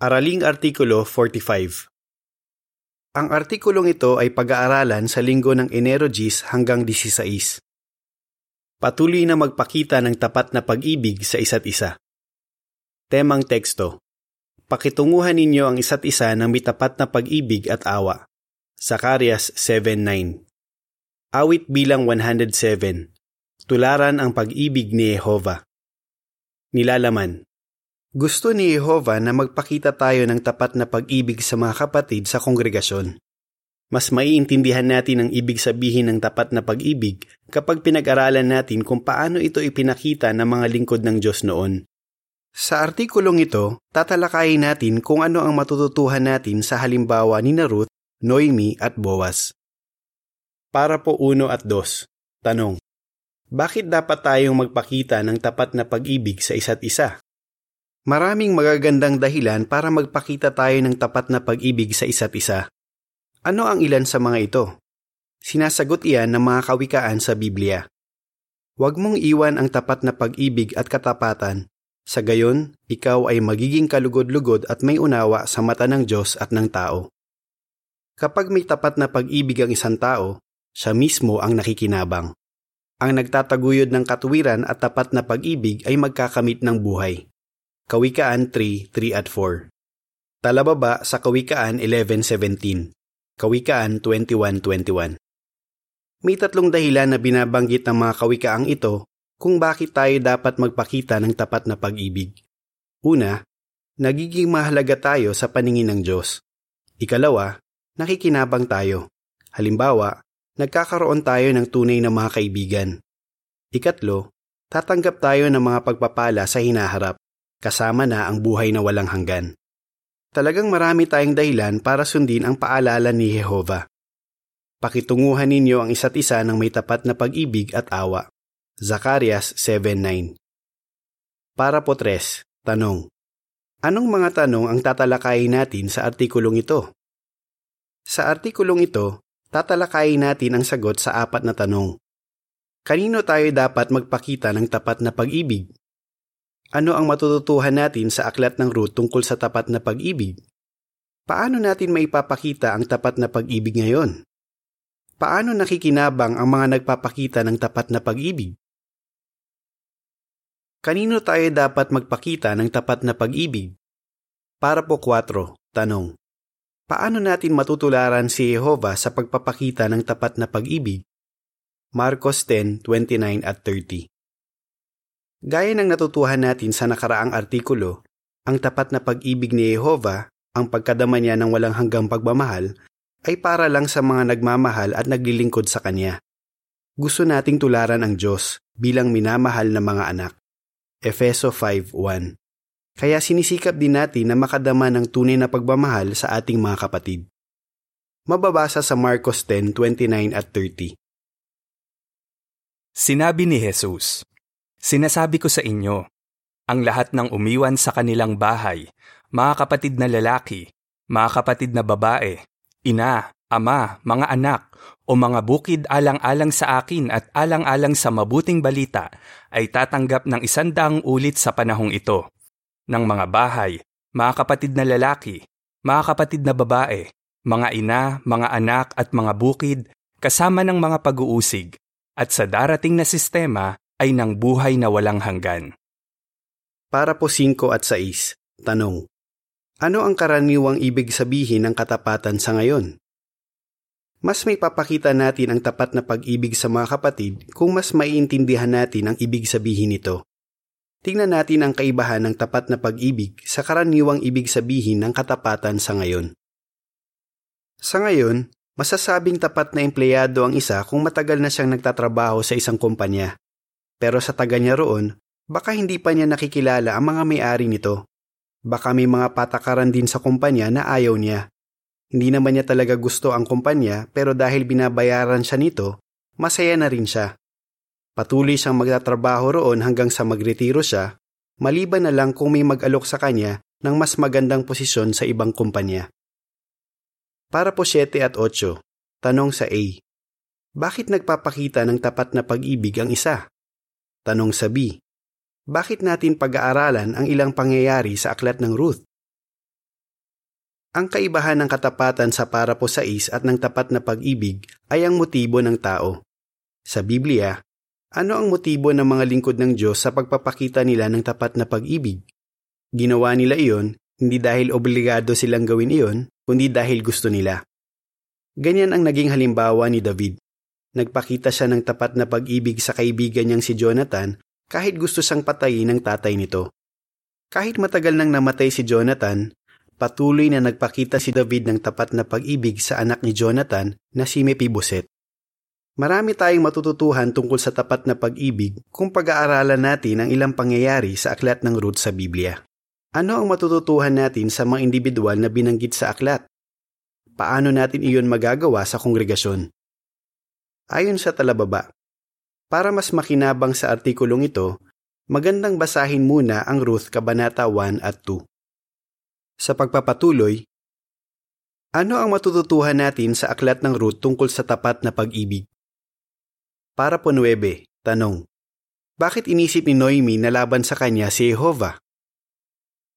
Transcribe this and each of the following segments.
Araling Artikulo 45 Ang artikulong ito ay pag-aaralan sa linggo ng Enero 10 hanggang 16. Patuloy na magpakita ng tapat na pag-ibig sa isa't isa. Temang teksto Pakitunguhan ninyo ang isa't isa ng may tapat na pag-ibig at awa. Zacarias 7.9 Awit bilang 107 Tularan ang pag-ibig ni Jehova. Nilalaman gusto ni Jehova na magpakita tayo ng tapat na pag-ibig sa mga kapatid sa kongregasyon. Mas maiintindihan natin ang ibig sabihin ng tapat na pag-ibig kapag pinag-aralan natin kung paano ito ipinakita ng mga lingkod ng Diyos noon. Sa artikulong ito, tatalakayin natin kung ano ang matututuhan natin sa halimbawa ni Ruth, Noemi at Boaz. Para po uno at dos. Tanong. Bakit dapat tayong magpakita ng tapat na pag-ibig sa isa't isa? Maraming magagandang dahilan para magpakita tayo ng tapat na pag-ibig sa isa't isa. Ano ang ilan sa mga ito? Sinasagot iyan ng mga kawikaan sa Biblia. Huwag mong iwan ang tapat na pag-ibig at katapatan. Sa gayon, ikaw ay magiging kalugod-lugod at may unawa sa mata ng Diyos at ng tao. Kapag may tapat na pag-ibig ang isang tao, siya mismo ang nakikinabang. Ang nagtataguyod ng katuwiran at tapat na pag-ibig ay magkakamit ng buhay. Kawikaan 3, 3 at 4. Talababa sa Kawikaan 11.17. Kawikaan 21.21. May tatlong dahilan na binabanggit ng mga kawikaang ito kung bakit tayo dapat magpakita ng tapat na pag-ibig. Una, nagiging mahalaga tayo sa paningin ng Diyos. Ikalawa, nakikinabang tayo. Halimbawa, nagkakaroon tayo ng tunay na mga kaibigan. Ikatlo, tatanggap tayo ng mga pagpapala sa hinaharap kasama na ang buhay na walang hanggan. Talagang marami tayong dahilan para sundin ang paalala ni Jehova. Pakitunguhan ninyo ang isa't isa ng may tapat na pag-ibig at awa. Zacarias 7.9 Para po tres, tanong. Anong mga tanong ang tatalakayin natin sa artikulong ito? Sa artikulong ito, tatalakayin natin ang sagot sa apat na tanong. Kanino tayo dapat magpakita ng tapat na pag-ibig? Ano ang matututuhan natin sa aklat ng Ruth tungkol sa tapat na pag-ibig? Paano natin maipapakita ang tapat na pag-ibig ngayon? Paano nakikinabang ang mga nagpapakita ng tapat na pag-ibig? Kanino tayo dapat magpakita ng tapat na pag-ibig? Para po 4, tanong. Paano natin matutularan si Jehova sa pagpapakita ng tapat na pag-ibig? Marcos 10:29 at 30. Gaya ng natutuhan natin sa nakaraang artikulo, ang tapat na pag-ibig ni Jehova, ang pagkadama niya ng walang hanggang pagmamahal, ay para lang sa mga nagmamahal at naglilingkod sa Kanya. Gusto nating tularan ang Diyos bilang minamahal na mga anak. Efeso 5.1 Kaya sinisikap din natin na makadama ng tunay na pagmamahal sa ating mga kapatid. Mababasa sa Marcos 10:29 at 30. Sinabi ni Jesus, Sinasabi ko sa inyo, ang lahat ng umiwan sa kanilang bahay, mga kapatid na lalaki, mga kapatid na babae, ina, ama, mga anak, o mga bukid alang-alang sa akin at alang-alang sa mabuting balita, ay tatanggap ng isandaang ulit sa panahong ito. Ng mga bahay, mga kapatid na lalaki, mga kapatid na babae, mga ina, mga anak at mga bukid, kasama ng mga pag-uusig, at sa darating na sistema ay ng buhay na walang hanggan. Para po 5 at 6, tanong. Ano ang karaniwang ibig sabihin ng katapatan sa ngayon? Mas may papakita natin ang tapat na pag-ibig sa mga kapatid kung mas maiintindihan natin ang ibig sabihin nito. Tingnan natin ang kaibahan ng tapat na pag-ibig sa karaniwang ibig sabihin ng katapatan sa ngayon. Sa ngayon, masasabing tapat na empleyado ang isa kung matagal na siyang nagtatrabaho sa isang kumpanya. Pero sa taga niya roon, baka hindi pa niya nakikilala ang mga may-ari nito. Baka may mga patakaran din sa kumpanya na ayaw niya. Hindi naman niya talaga gusto ang kumpanya pero dahil binabayaran siya nito, masaya na rin siya. Patuloy siyang magtatrabaho roon hanggang sa magretiro siya, maliban na lang kung may mag-alok sa kanya ng mas magandang posisyon sa ibang kumpanya. Para po 7 at 8, tanong sa A. Bakit nagpapakita ng tapat na pag-ibig ang isa? Tanong sa B. Bakit natin pag-aaralan ang ilang pangyayari sa aklat ng Ruth? Ang kaibahan ng katapatan sa para po sa is at ng tapat na pag-ibig ay ang motibo ng tao. Sa Biblia, ano ang motibo ng mga lingkod ng Diyos sa pagpapakita nila ng tapat na pag-ibig? Ginawa nila iyon hindi dahil obligado silang gawin iyon, kundi dahil gusto nila. Ganyan ang naging halimbawa ni David. Nagpakita siya ng tapat na pag-ibig sa kaibigan niyang si Jonathan kahit gusto siyang patayin ng tatay nito. Kahit matagal nang namatay si Jonathan, patuloy na nagpakita si David ng tapat na pag-ibig sa anak ni Jonathan na si Mephiboset. Marami tayong matututuhan tungkol sa tapat na pag-ibig kung pag-aaralan natin ang ilang pangyayari sa aklat ng Ruth sa Biblia. Ano ang matututuhan natin sa mga individual na binanggit sa aklat? Paano natin iyon magagawa sa kongregasyon? Ayon sa talababa, para mas makinabang sa artikulong ito, magandang basahin muna ang Ruth Kabanata 1 at 2. Sa pagpapatuloy, ano ang matututuhan natin sa aklat ng Ruth tungkol sa tapat na pag-ibig? Para po 9, tanong. Bakit inisip ni Noemi na laban sa kanya si Jehovah?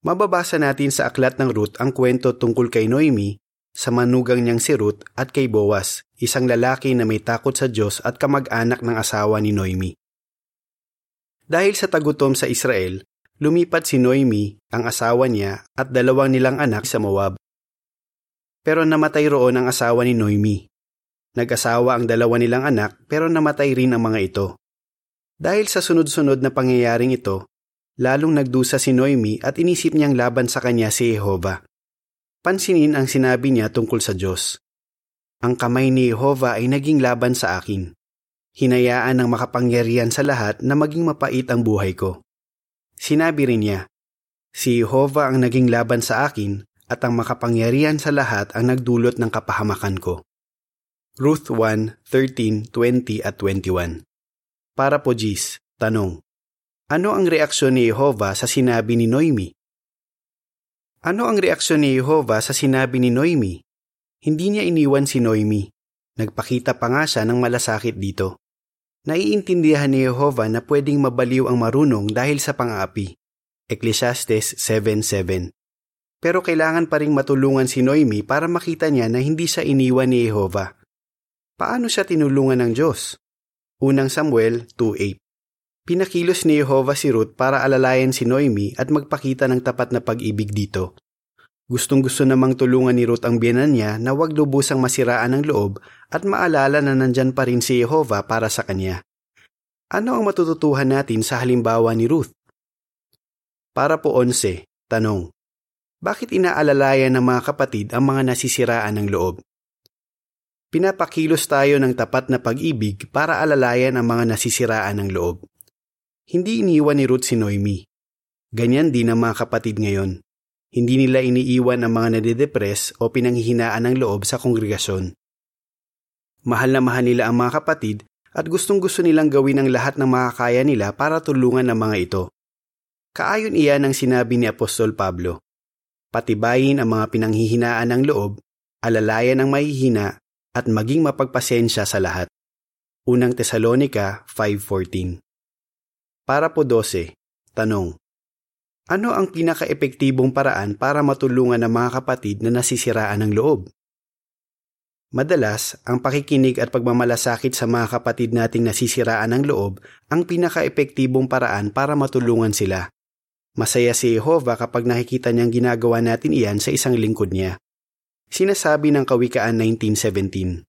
Mababasa natin sa aklat ng Ruth ang kwento tungkol kay Noemi, sa manugang niyang si Ruth at kay Boaz, isang lalaki na may takot sa Diyos at kamag-anak ng asawa ni Noemi. Dahil sa tagutom sa Israel, lumipat si Noemi, ang asawa niya, at dalawang nilang anak sa Moab. Pero namatay roon ang asawa ni Noemi. Nag-asawa ang dalawa nilang anak pero namatay rin ang mga ito. Dahil sa sunod-sunod na pangyayaring ito, lalong nagdusa si Noemi at inisip niyang laban sa kanya si Jehova. Pansinin ang sinabi niya tungkol sa Diyos. Ang kamay ni Jehova ay naging laban sa akin. Hinayaan ng makapangyarihan sa lahat na maging mapait ang buhay ko. Sinabi rin niya, Si Jehovah ang naging laban sa akin at ang makapangyarihan sa lahat ang nagdulot ng kapahamakan ko. Ruth 1, 13, 20 at 21 Para po Gis, tanong. Ano ang reaksyon ni Jehovah sa sinabi ni Noemi? Ano ang reaksyon ni Jehovah sa sinabi ni Noemi? Hindi niya iniwan si Noemi. Nagpakita pa nga siya ng malasakit dito. Naiintindihan ni Jehovah na pwedeng mabaliw ang marunong dahil sa pang-aapi. Ecclesiastes 7.7 Pero kailangan pa ring matulungan si Noemi para makita niya na hindi siya iniwan ni Jehovah. Paano siya tinulungan ng Diyos? Unang Samuel 2.8 Pinakilos ni Jehovah si Ruth para alalayan si Noemi at magpakita ng tapat na pag-ibig dito. Gustong gusto namang tulungan ni Ruth ang biyanan niya na wag lubusang masiraan ng loob at maalala na nandyan pa rin si Jehovah para sa kanya. Ano ang matututuhan natin sa halimbawa ni Ruth? Para po 11, tanong. Bakit inaalalayan ng mga kapatid ang mga nasisiraan ng loob? Pinapakilos tayo ng tapat na pag-ibig para alalayan ang mga nasisiraan ng loob. Hindi iniwan ni Ruth si Noemi. Ganyan din ang mga kapatid ngayon. Hindi nila iniiwan ang mga nadidepress o pinanghihinaan ng loob sa kongregasyon. Mahal na mahal nila ang mga kapatid at gustong gusto nilang gawin ang lahat ng makakaya nila para tulungan ang mga ito. Kaayon iyan ang sinabi ni Apostol Pablo. Patibayin ang mga pinanghihinaan ng loob, alalayan ang mahihina, at maging mapagpasensya sa lahat. Unang Tesalonika 5.14 Para po 12, tanong. Ano ang pinaka-epektibong paraan para matulungan ang mga kapatid na nasisiraan ng loob? Madalas, ang pakikinig at pagmamalasakit sa mga kapatid nating nasisiraan ng loob ang pinaka-epektibong paraan para matulungan sila. Masaya si Jehovah kapag nakikita niyang ginagawa natin iyan sa isang lingkod niya. Sinasabi ng Kawikaan 1917,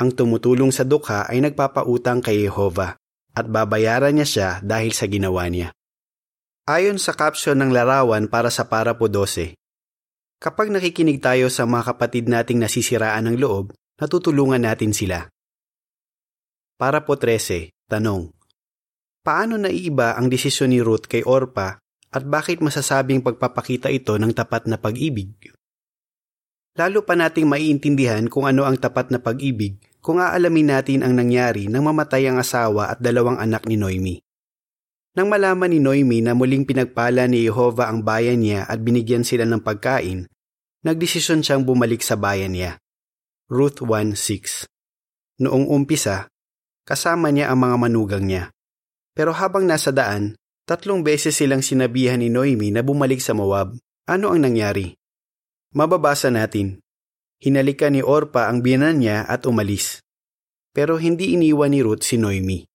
Ang tumutulong sa dukha ay nagpapautang kay Jehovah at babayaran niya siya dahil sa ginawa niya. Ayon sa caption ng larawan para sa para po 12, kapag nakikinig tayo sa mga kapatid nating nasisiraan ng loob, natutulungan natin sila. Para po 13, tanong. Paano naiiba ang desisyon ni Ruth kay Orpa at bakit masasabing pagpapakita ito ng tapat na pag-ibig? Lalo pa nating maiintindihan kung ano ang tapat na pag-ibig kung aalamin natin ang nangyari nang mamatay ang asawa at dalawang anak ni Noemi. Nang malaman ni Noemi na muling pinagpala ni Jehovah ang bayan niya at binigyan sila ng pagkain, nagdesisyon siyang bumalik sa bayan niya. Ruth 1.6 Noong umpisa, kasama niya ang mga manugang niya. Pero habang nasa daan, tatlong beses silang sinabihan ni Noemi na bumalik sa Moab. Ano ang nangyari? Mababasa natin, Hinalikan ni Orpa ang biyanan niya at umalis. Pero hindi iniwan ni Ruth si Noemi.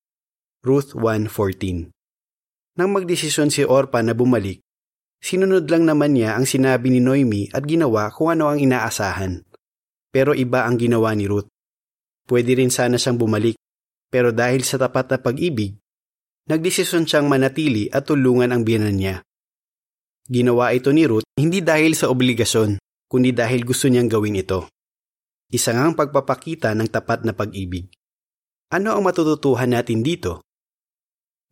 Ruth 1.14 Nang magdesisyon si Orpa na bumalik, sinunod lang naman niya ang sinabi ni Noemi at ginawa kung ano ang inaasahan. Pero iba ang ginawa ni Ruth. Pwede rin sana siyang bumalik, pero dahil sa tapat na pag-ibig, nagdesisyon siyang manatili at tulungan ang biyanan niya. Ginawa ito ni Ruth hindi dahil sa obligasyon, kundi dahil gusto niyang gawin ito. Isa ngang pagpapakita ng tapat na pag-ibig. Ano ang matututuhan natin dito?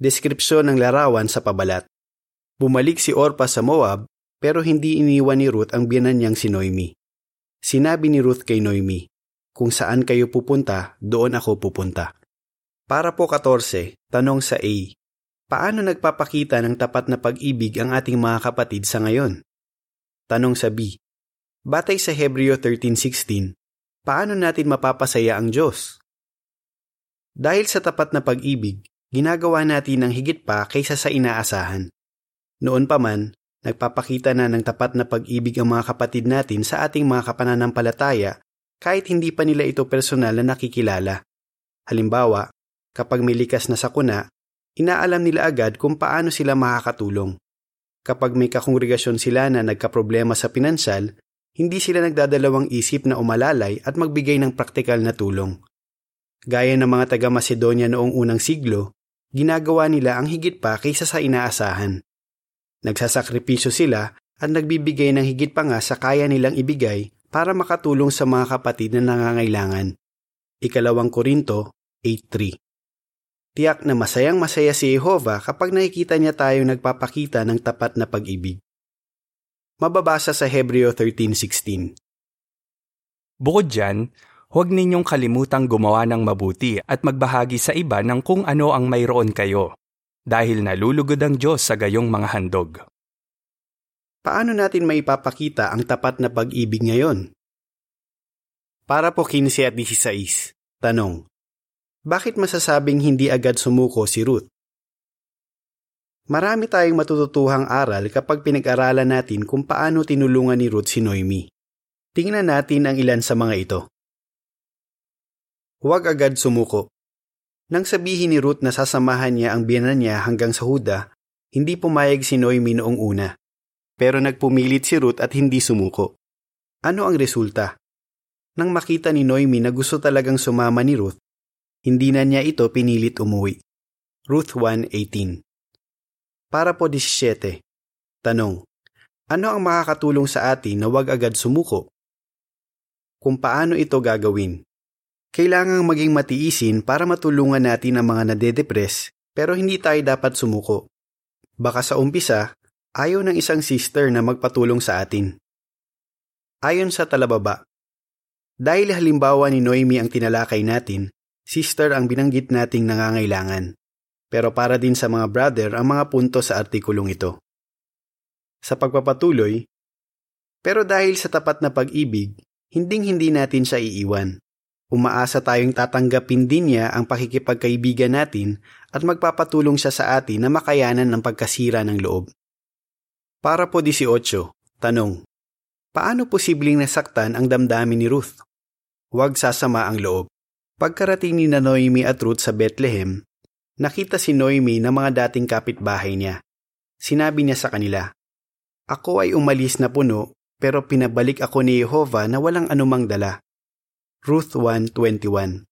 Deskripsyon ng larawan sa pabalat. Bumalik si Orpa sa Moab pero hindi iniwan ni Ruth ang biyanan niyang si Noemi. Sinabi ni Ruth kay Noemi, Kung saan kayo pupunta, doon ako pupunta. Para po 14, tanong sa A. Paano nagpapakita ng tapat na pag-ibig ang ating mga kapatid sa ngayon? Tanong sa B. Batay sa Hebreo 13.16, paano natin mapapasaya ang Diyos? Dahil sa tapat na pag-ibig, ginagawa natin ang higit pa kaysa sa inaasahan. Noon pa man, nagpapakita na ng tapat na pag-ibig ang mga kapatid natin sa ating mga kapananampalataya kahit hindi pa nila ito personal na nakikilala. Halimbawa, kapag may likas na sakuna, inaalam nila agad kung paano sila makakatulong. Kapag may kakongregasyon sila na nagkaproblema sa pinansyal, hindi sila nagdadalawang isip na umalalay at magbigay ng praktikal na tulong. Gaya ng mga taga Macedonia noong unang siglo, ginagawa nila ang higit pa kaysa sa inaasahan. Nagsasakripisyo sila at nagbibigay ng higit pa nga sa kaya nilang ibigay para makatulong sa mga kapatid na nangangailangan. Ikalawang Korinto 8.3 Tiyak na masayang masaya si Jehovah kapag nakikita niya tayong nagpapakita ng tapat na pag-ibig mababasa sa Hebreo 13.16. Bukod dyan, huwag ninyong kalimutang gumawa ng mabuti at magbahagi sa iba ng kung ano ang mayroon kayo, dahil nalulugod ang Diyos sa gayong mga handog. Paano natin maipapakita ang tapat na pag-ibig ngayon? Para po 15 at 16, tanong, bakit masasabing hindi agad sumuko si Ruth? Marami tayong matututuhang aral kapag pinag-aralan natin kung paano tinulungan ni Ruth si Noemi. Tingnan natin ang ilan sa mga ito. Huwag agad sumuko. Nang sabihin ni Ruth na sasamahan niya ang biyanan niya hanggang sa Huda, hindi pumayag si Noemi noong una. Pero nagpumilit si Ruth at hindi sumuko. Ano ang resulta? Nang makita ni Noemi na gusto talagang sumama ni Ruth, hindi na niya ito pinilit umuwi. Ruth 1.18 para po 17. Tanong. Ano ang makakatulong sa atin na wag agad sumuko? Kung paano ito gagawin? Kailangang maging matiisin para matulungan natin ang mga nade-depress pero hindi tayo dapat sumuko. Baka sa umpisa, ayaw ng isang sister na magpatulong sa atin. Ayon sa talababa, dahil halimbawa ni Noemi ang tinalakay natin, sister ang binanggit nating nangangailangan pero para din sa mga brother ang mga punto sa artikulong ito. Sa pagpapatuloy, pero dahil sa tapat na pag-ibig, hinding-hindi natin siya iiwan. Umaasa tayong tatanggapin din niya ang pakikipagkaibigan natin at magpapatulong siya sa atin na makayanan ng pagkasira ng loob. Para po 18, tanong. Paano posibleng nasaktan ang damdamin ni Ruth? Huwag sasama ang loob. Pagkarating ni Noemi at Ruth sa Bethlehem, Nakita si Noemi ng mga dating kapitbahay niya. Sinabi niya sa kanila, Ako ay umalis na puno, pero pinabalik ako ni Jehovah na walang anumang dala. Ruth 1.21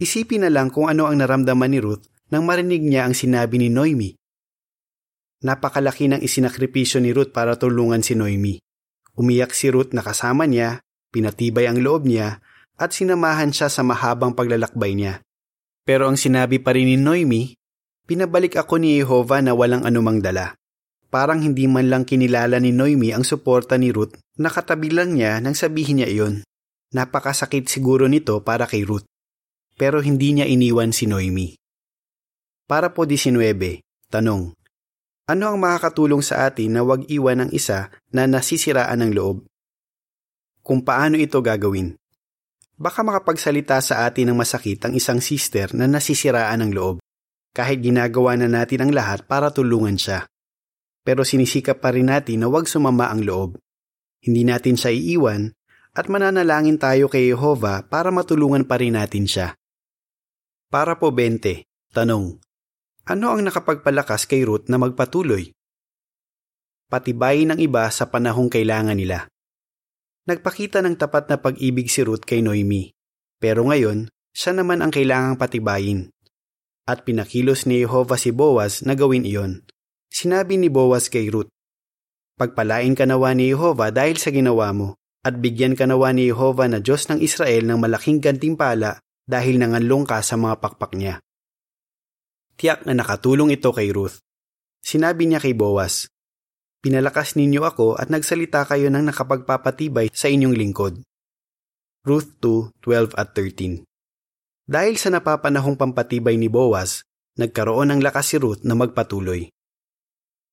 Isipin na lang kung ano ang naramdaman ni Ruth nang marinig niya ang sinabi ni Noemi. Napakalaki ng isinakripisyo ni Ruth para tulungan si Noemi. Umiyak si Ruth na kasama niya, pinatibay ang loob niya, at sinamahan siya sa mahabang paglalakbay niya. Pero ang sinabi pa rin ni Noemi, pinabalik ako ni Jehovah na walang anumang dala. Parang hindi man lang kinilala ni Noemi ang suporta ni Ruth, nakatabi lang niya nang sabihin niya iyon. Napakasakit siguro nito para kay Ruth. Pero hindi niya iniwan si Noemi. Para po 19, tanong. Ano ang makakatulong sa atin na wag iwan ng isa na nasisiraan ng loob? Kung paano ito gagawin? Baka makapagsalita sa atin ng masakit ang isang sister na nasisiraan ng loob, kahit ginagawa na natin ang lahat para tulungan siya. Pero sinisikap pa rin natin na huwag sumama ang loob. Hindi natin siya iiwan at mananalangin tayo kay Jehova para matulungan pa rin natin siya. Para po 20. Tanong. Ano ang nakapagpalakas kay Ruth na magpatuloy? Patibayin ng iba sa panahong kailangan nila. Nagpakita ng tapat na pag-ibig si Ruth kay Noemi, pero ngayon, siya naman ang kailangang patibayin. At pinakilos ni Jehovah si Boaz na gawin iyon. Sinabi ni Boaz kay Ruth, Pagpalain ka nawa ni Jehovah dahil sa ginawa mo, at bigyan ka nawa ni Jehovah na Diyos ng Israel ng malaking gantimpala dahil nanganlong ka sa mga pakpak niya. Tiyak na nakatulong ito kay Ruth. Sinabi niya kay Boaz, Pinalakas ninyo ako at nagsalita kayo ng nakapagpapatibay sa inyong lingkod. Ruth 2:12 at 13 Dahil sa napapanahong pampatibay ni Boaz, nagkaroon ng lakas si Ruth na magpatuloy.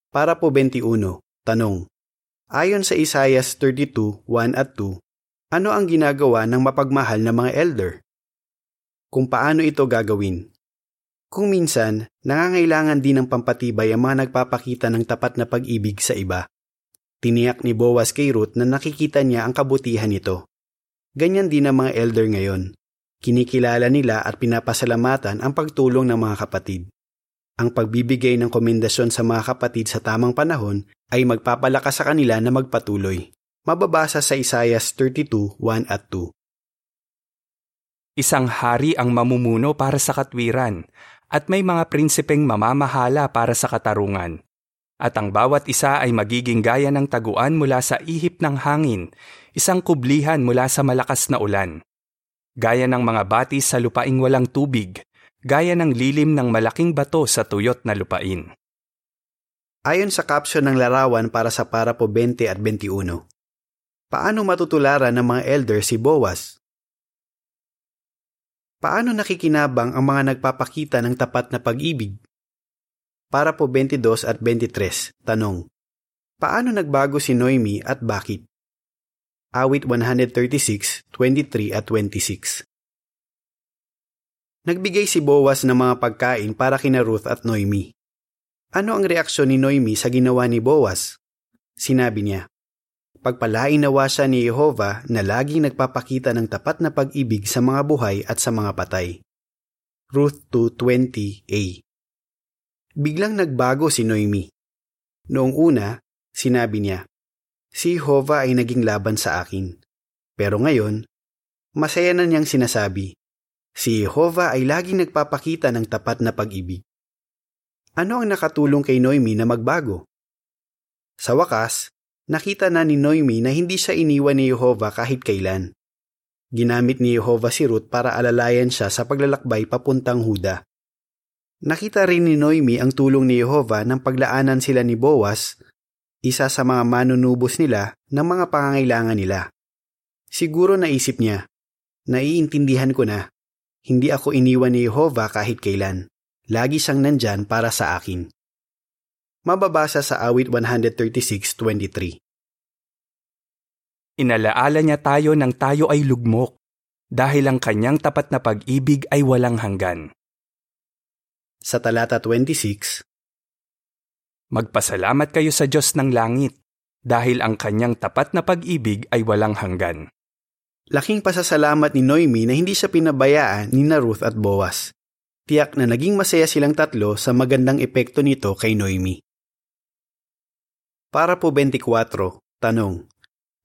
Para po 21, Tanong. Ayon sa Isaias 32:1 at 2, ano ang ginagawa ng mapagmahal na mga elder? Kung paano ito gagawin? Kung minsan, nangangailangan din ng pampatibay ang mga nagpapakita ng tapat na pag-ibig sa iba. Tiniyak ni Boaz kay Ruth na nakikita niya ang kabutihan nito. Ganyan din ang mga elder ngayon. Kinikilala nila at pinapasalamatan ang pagtulong ng mga kapatid. Ang pagbibigay ng komendasyon sa mga kapatid sa tamang panahon ay magpapalakas sa kanila na magpatuloy. Mababasa sa Isaias 32:1 at 2. Isang hari ang mamumuno para sa katwiran at may mga prinsipeng mamamahala para sa katarungan. At ang bawat isa ay magiging gaya ng taguan mula sa ihip ng hangin, isang kublihan mula sa malakas na ulan. Gaya ng mga batis sa lupaing walang tubig, gaya ng lilim ng malaking bato sa tuyot na lupain. Ayon sa caption ng larawan para sa parapo 20 at 21, paano matutularan ng mga elder si Boaz? Paano nakikinabang ang mga nagpapakita ng tapat na pag-ibig? Para po 22 at 23, tanong. Paano nagbago si Noemi at bakit? Awit 136, 23 at 26. Nagbigay si Boaz ng mga pagkain para kina Ruth at Noemi. Ano ang reaksyon ni Noemi sa ginawa ni Boaz? Sinabi niya, Pagpalain nawa siya ni Jehovah na laging nagpapakita ng tapat na pag-ibig sa mga buhay at sa mga patay. Ruth 2.20a Biglang nagbago si Noemi. Noong una, sinabi niya, Si Jehovah ay naging laban sa akin. Pero ngayon, masaya na niyang sinasabi, Si Jehovah ay laging nagpapakita ng tapat na pag-ibig. Ano ang nakatulong kay Noemi na magbago? Sa wakas, nakita na ni Noemi na hindi siya iniwan ni Jehovah kahit kailan. Ginamit ni Jehovah si Ruth para alalayan siya sa paglalakbay papuntang Huda. Nakita rin ni Noemi ang tulong ni Jehovah nang paglaanan sila ni Boaz, isa sa mga manunubos nila ng mga pangangailangan nila. Siguro naisip niya, naiintindihan ko na hindi ako iniwan ni Jehovah kahit kailan. Lagi siyang nandyan para sa akin. Mababasa sa awit 136.23 Inalaala niya tayo nang tayo ay lugmok, dahil ang kanyang tapat na pag-ibig ay walang hanggan. Sa talata 26, Magpasalamat kayo sa Diyos ng langit, dahil ang kanyang tapat na pag-ibig ay walang hanggan. Laking pasasalamat ni Noemi na hindi siya pinabayaan ni na Ruth at Boaz. Tiyak na naging masaya silang tatlo sa magandang epekto nito kay Noemi. Para po 24, tanong.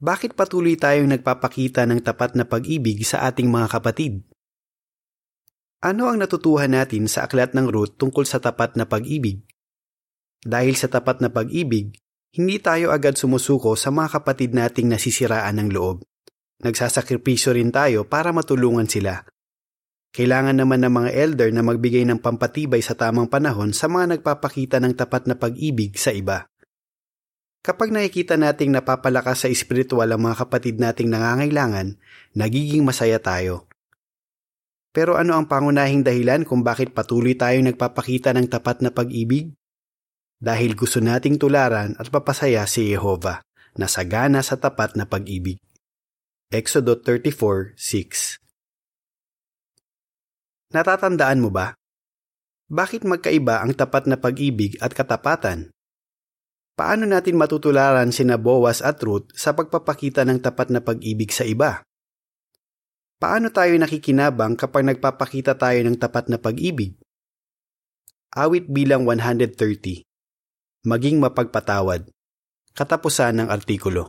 Bakit patuloy tayong nagpapakita ng tapat na pag-ibig sa ating mga kapatid? Ano ang natutuhan natin sa aklat ng Ruth tungkol sa tapat na pag-ibig? Dahil sa tapat na pag-ibig, hindi tayo agad sumusuko sa mga kapatid nating nasisiraan ng loob nagsasakripisyo rin tayo para matulungan sila. Kailangan naman ng mga elder na magbigay ng pampatibay sa tamang panahon sa mga nagpapakita ng tapat na pag-ibig sa iba. Kapag nakikita nating napapalakas sa espiritual ang mga kapatid nating nangangailangan, nagiging masaya tayo. Pero ano ang pangunahing dahilan kung bakit patuloy tayong nagpapakita ng tapat na pag-ibig? Dahil gusto nating tularan at papasaya si Jehovah na sagana sa tapat na pag-ibig. Exodo 34:6 Natatandaan mo ba? Bakit magkaiba ang tapat na pag-ibig at katapatan? Paano natin matutularan sina Boaz at Ruth sa pagpapakita ng tapat na pag-ibig sa iba? Paano tayo nakikinabang kapag nagpapakita tayo ng tapat na pag-ibig? Awit bilang 130 Maging mapagpatawad Katapusan ng artikulo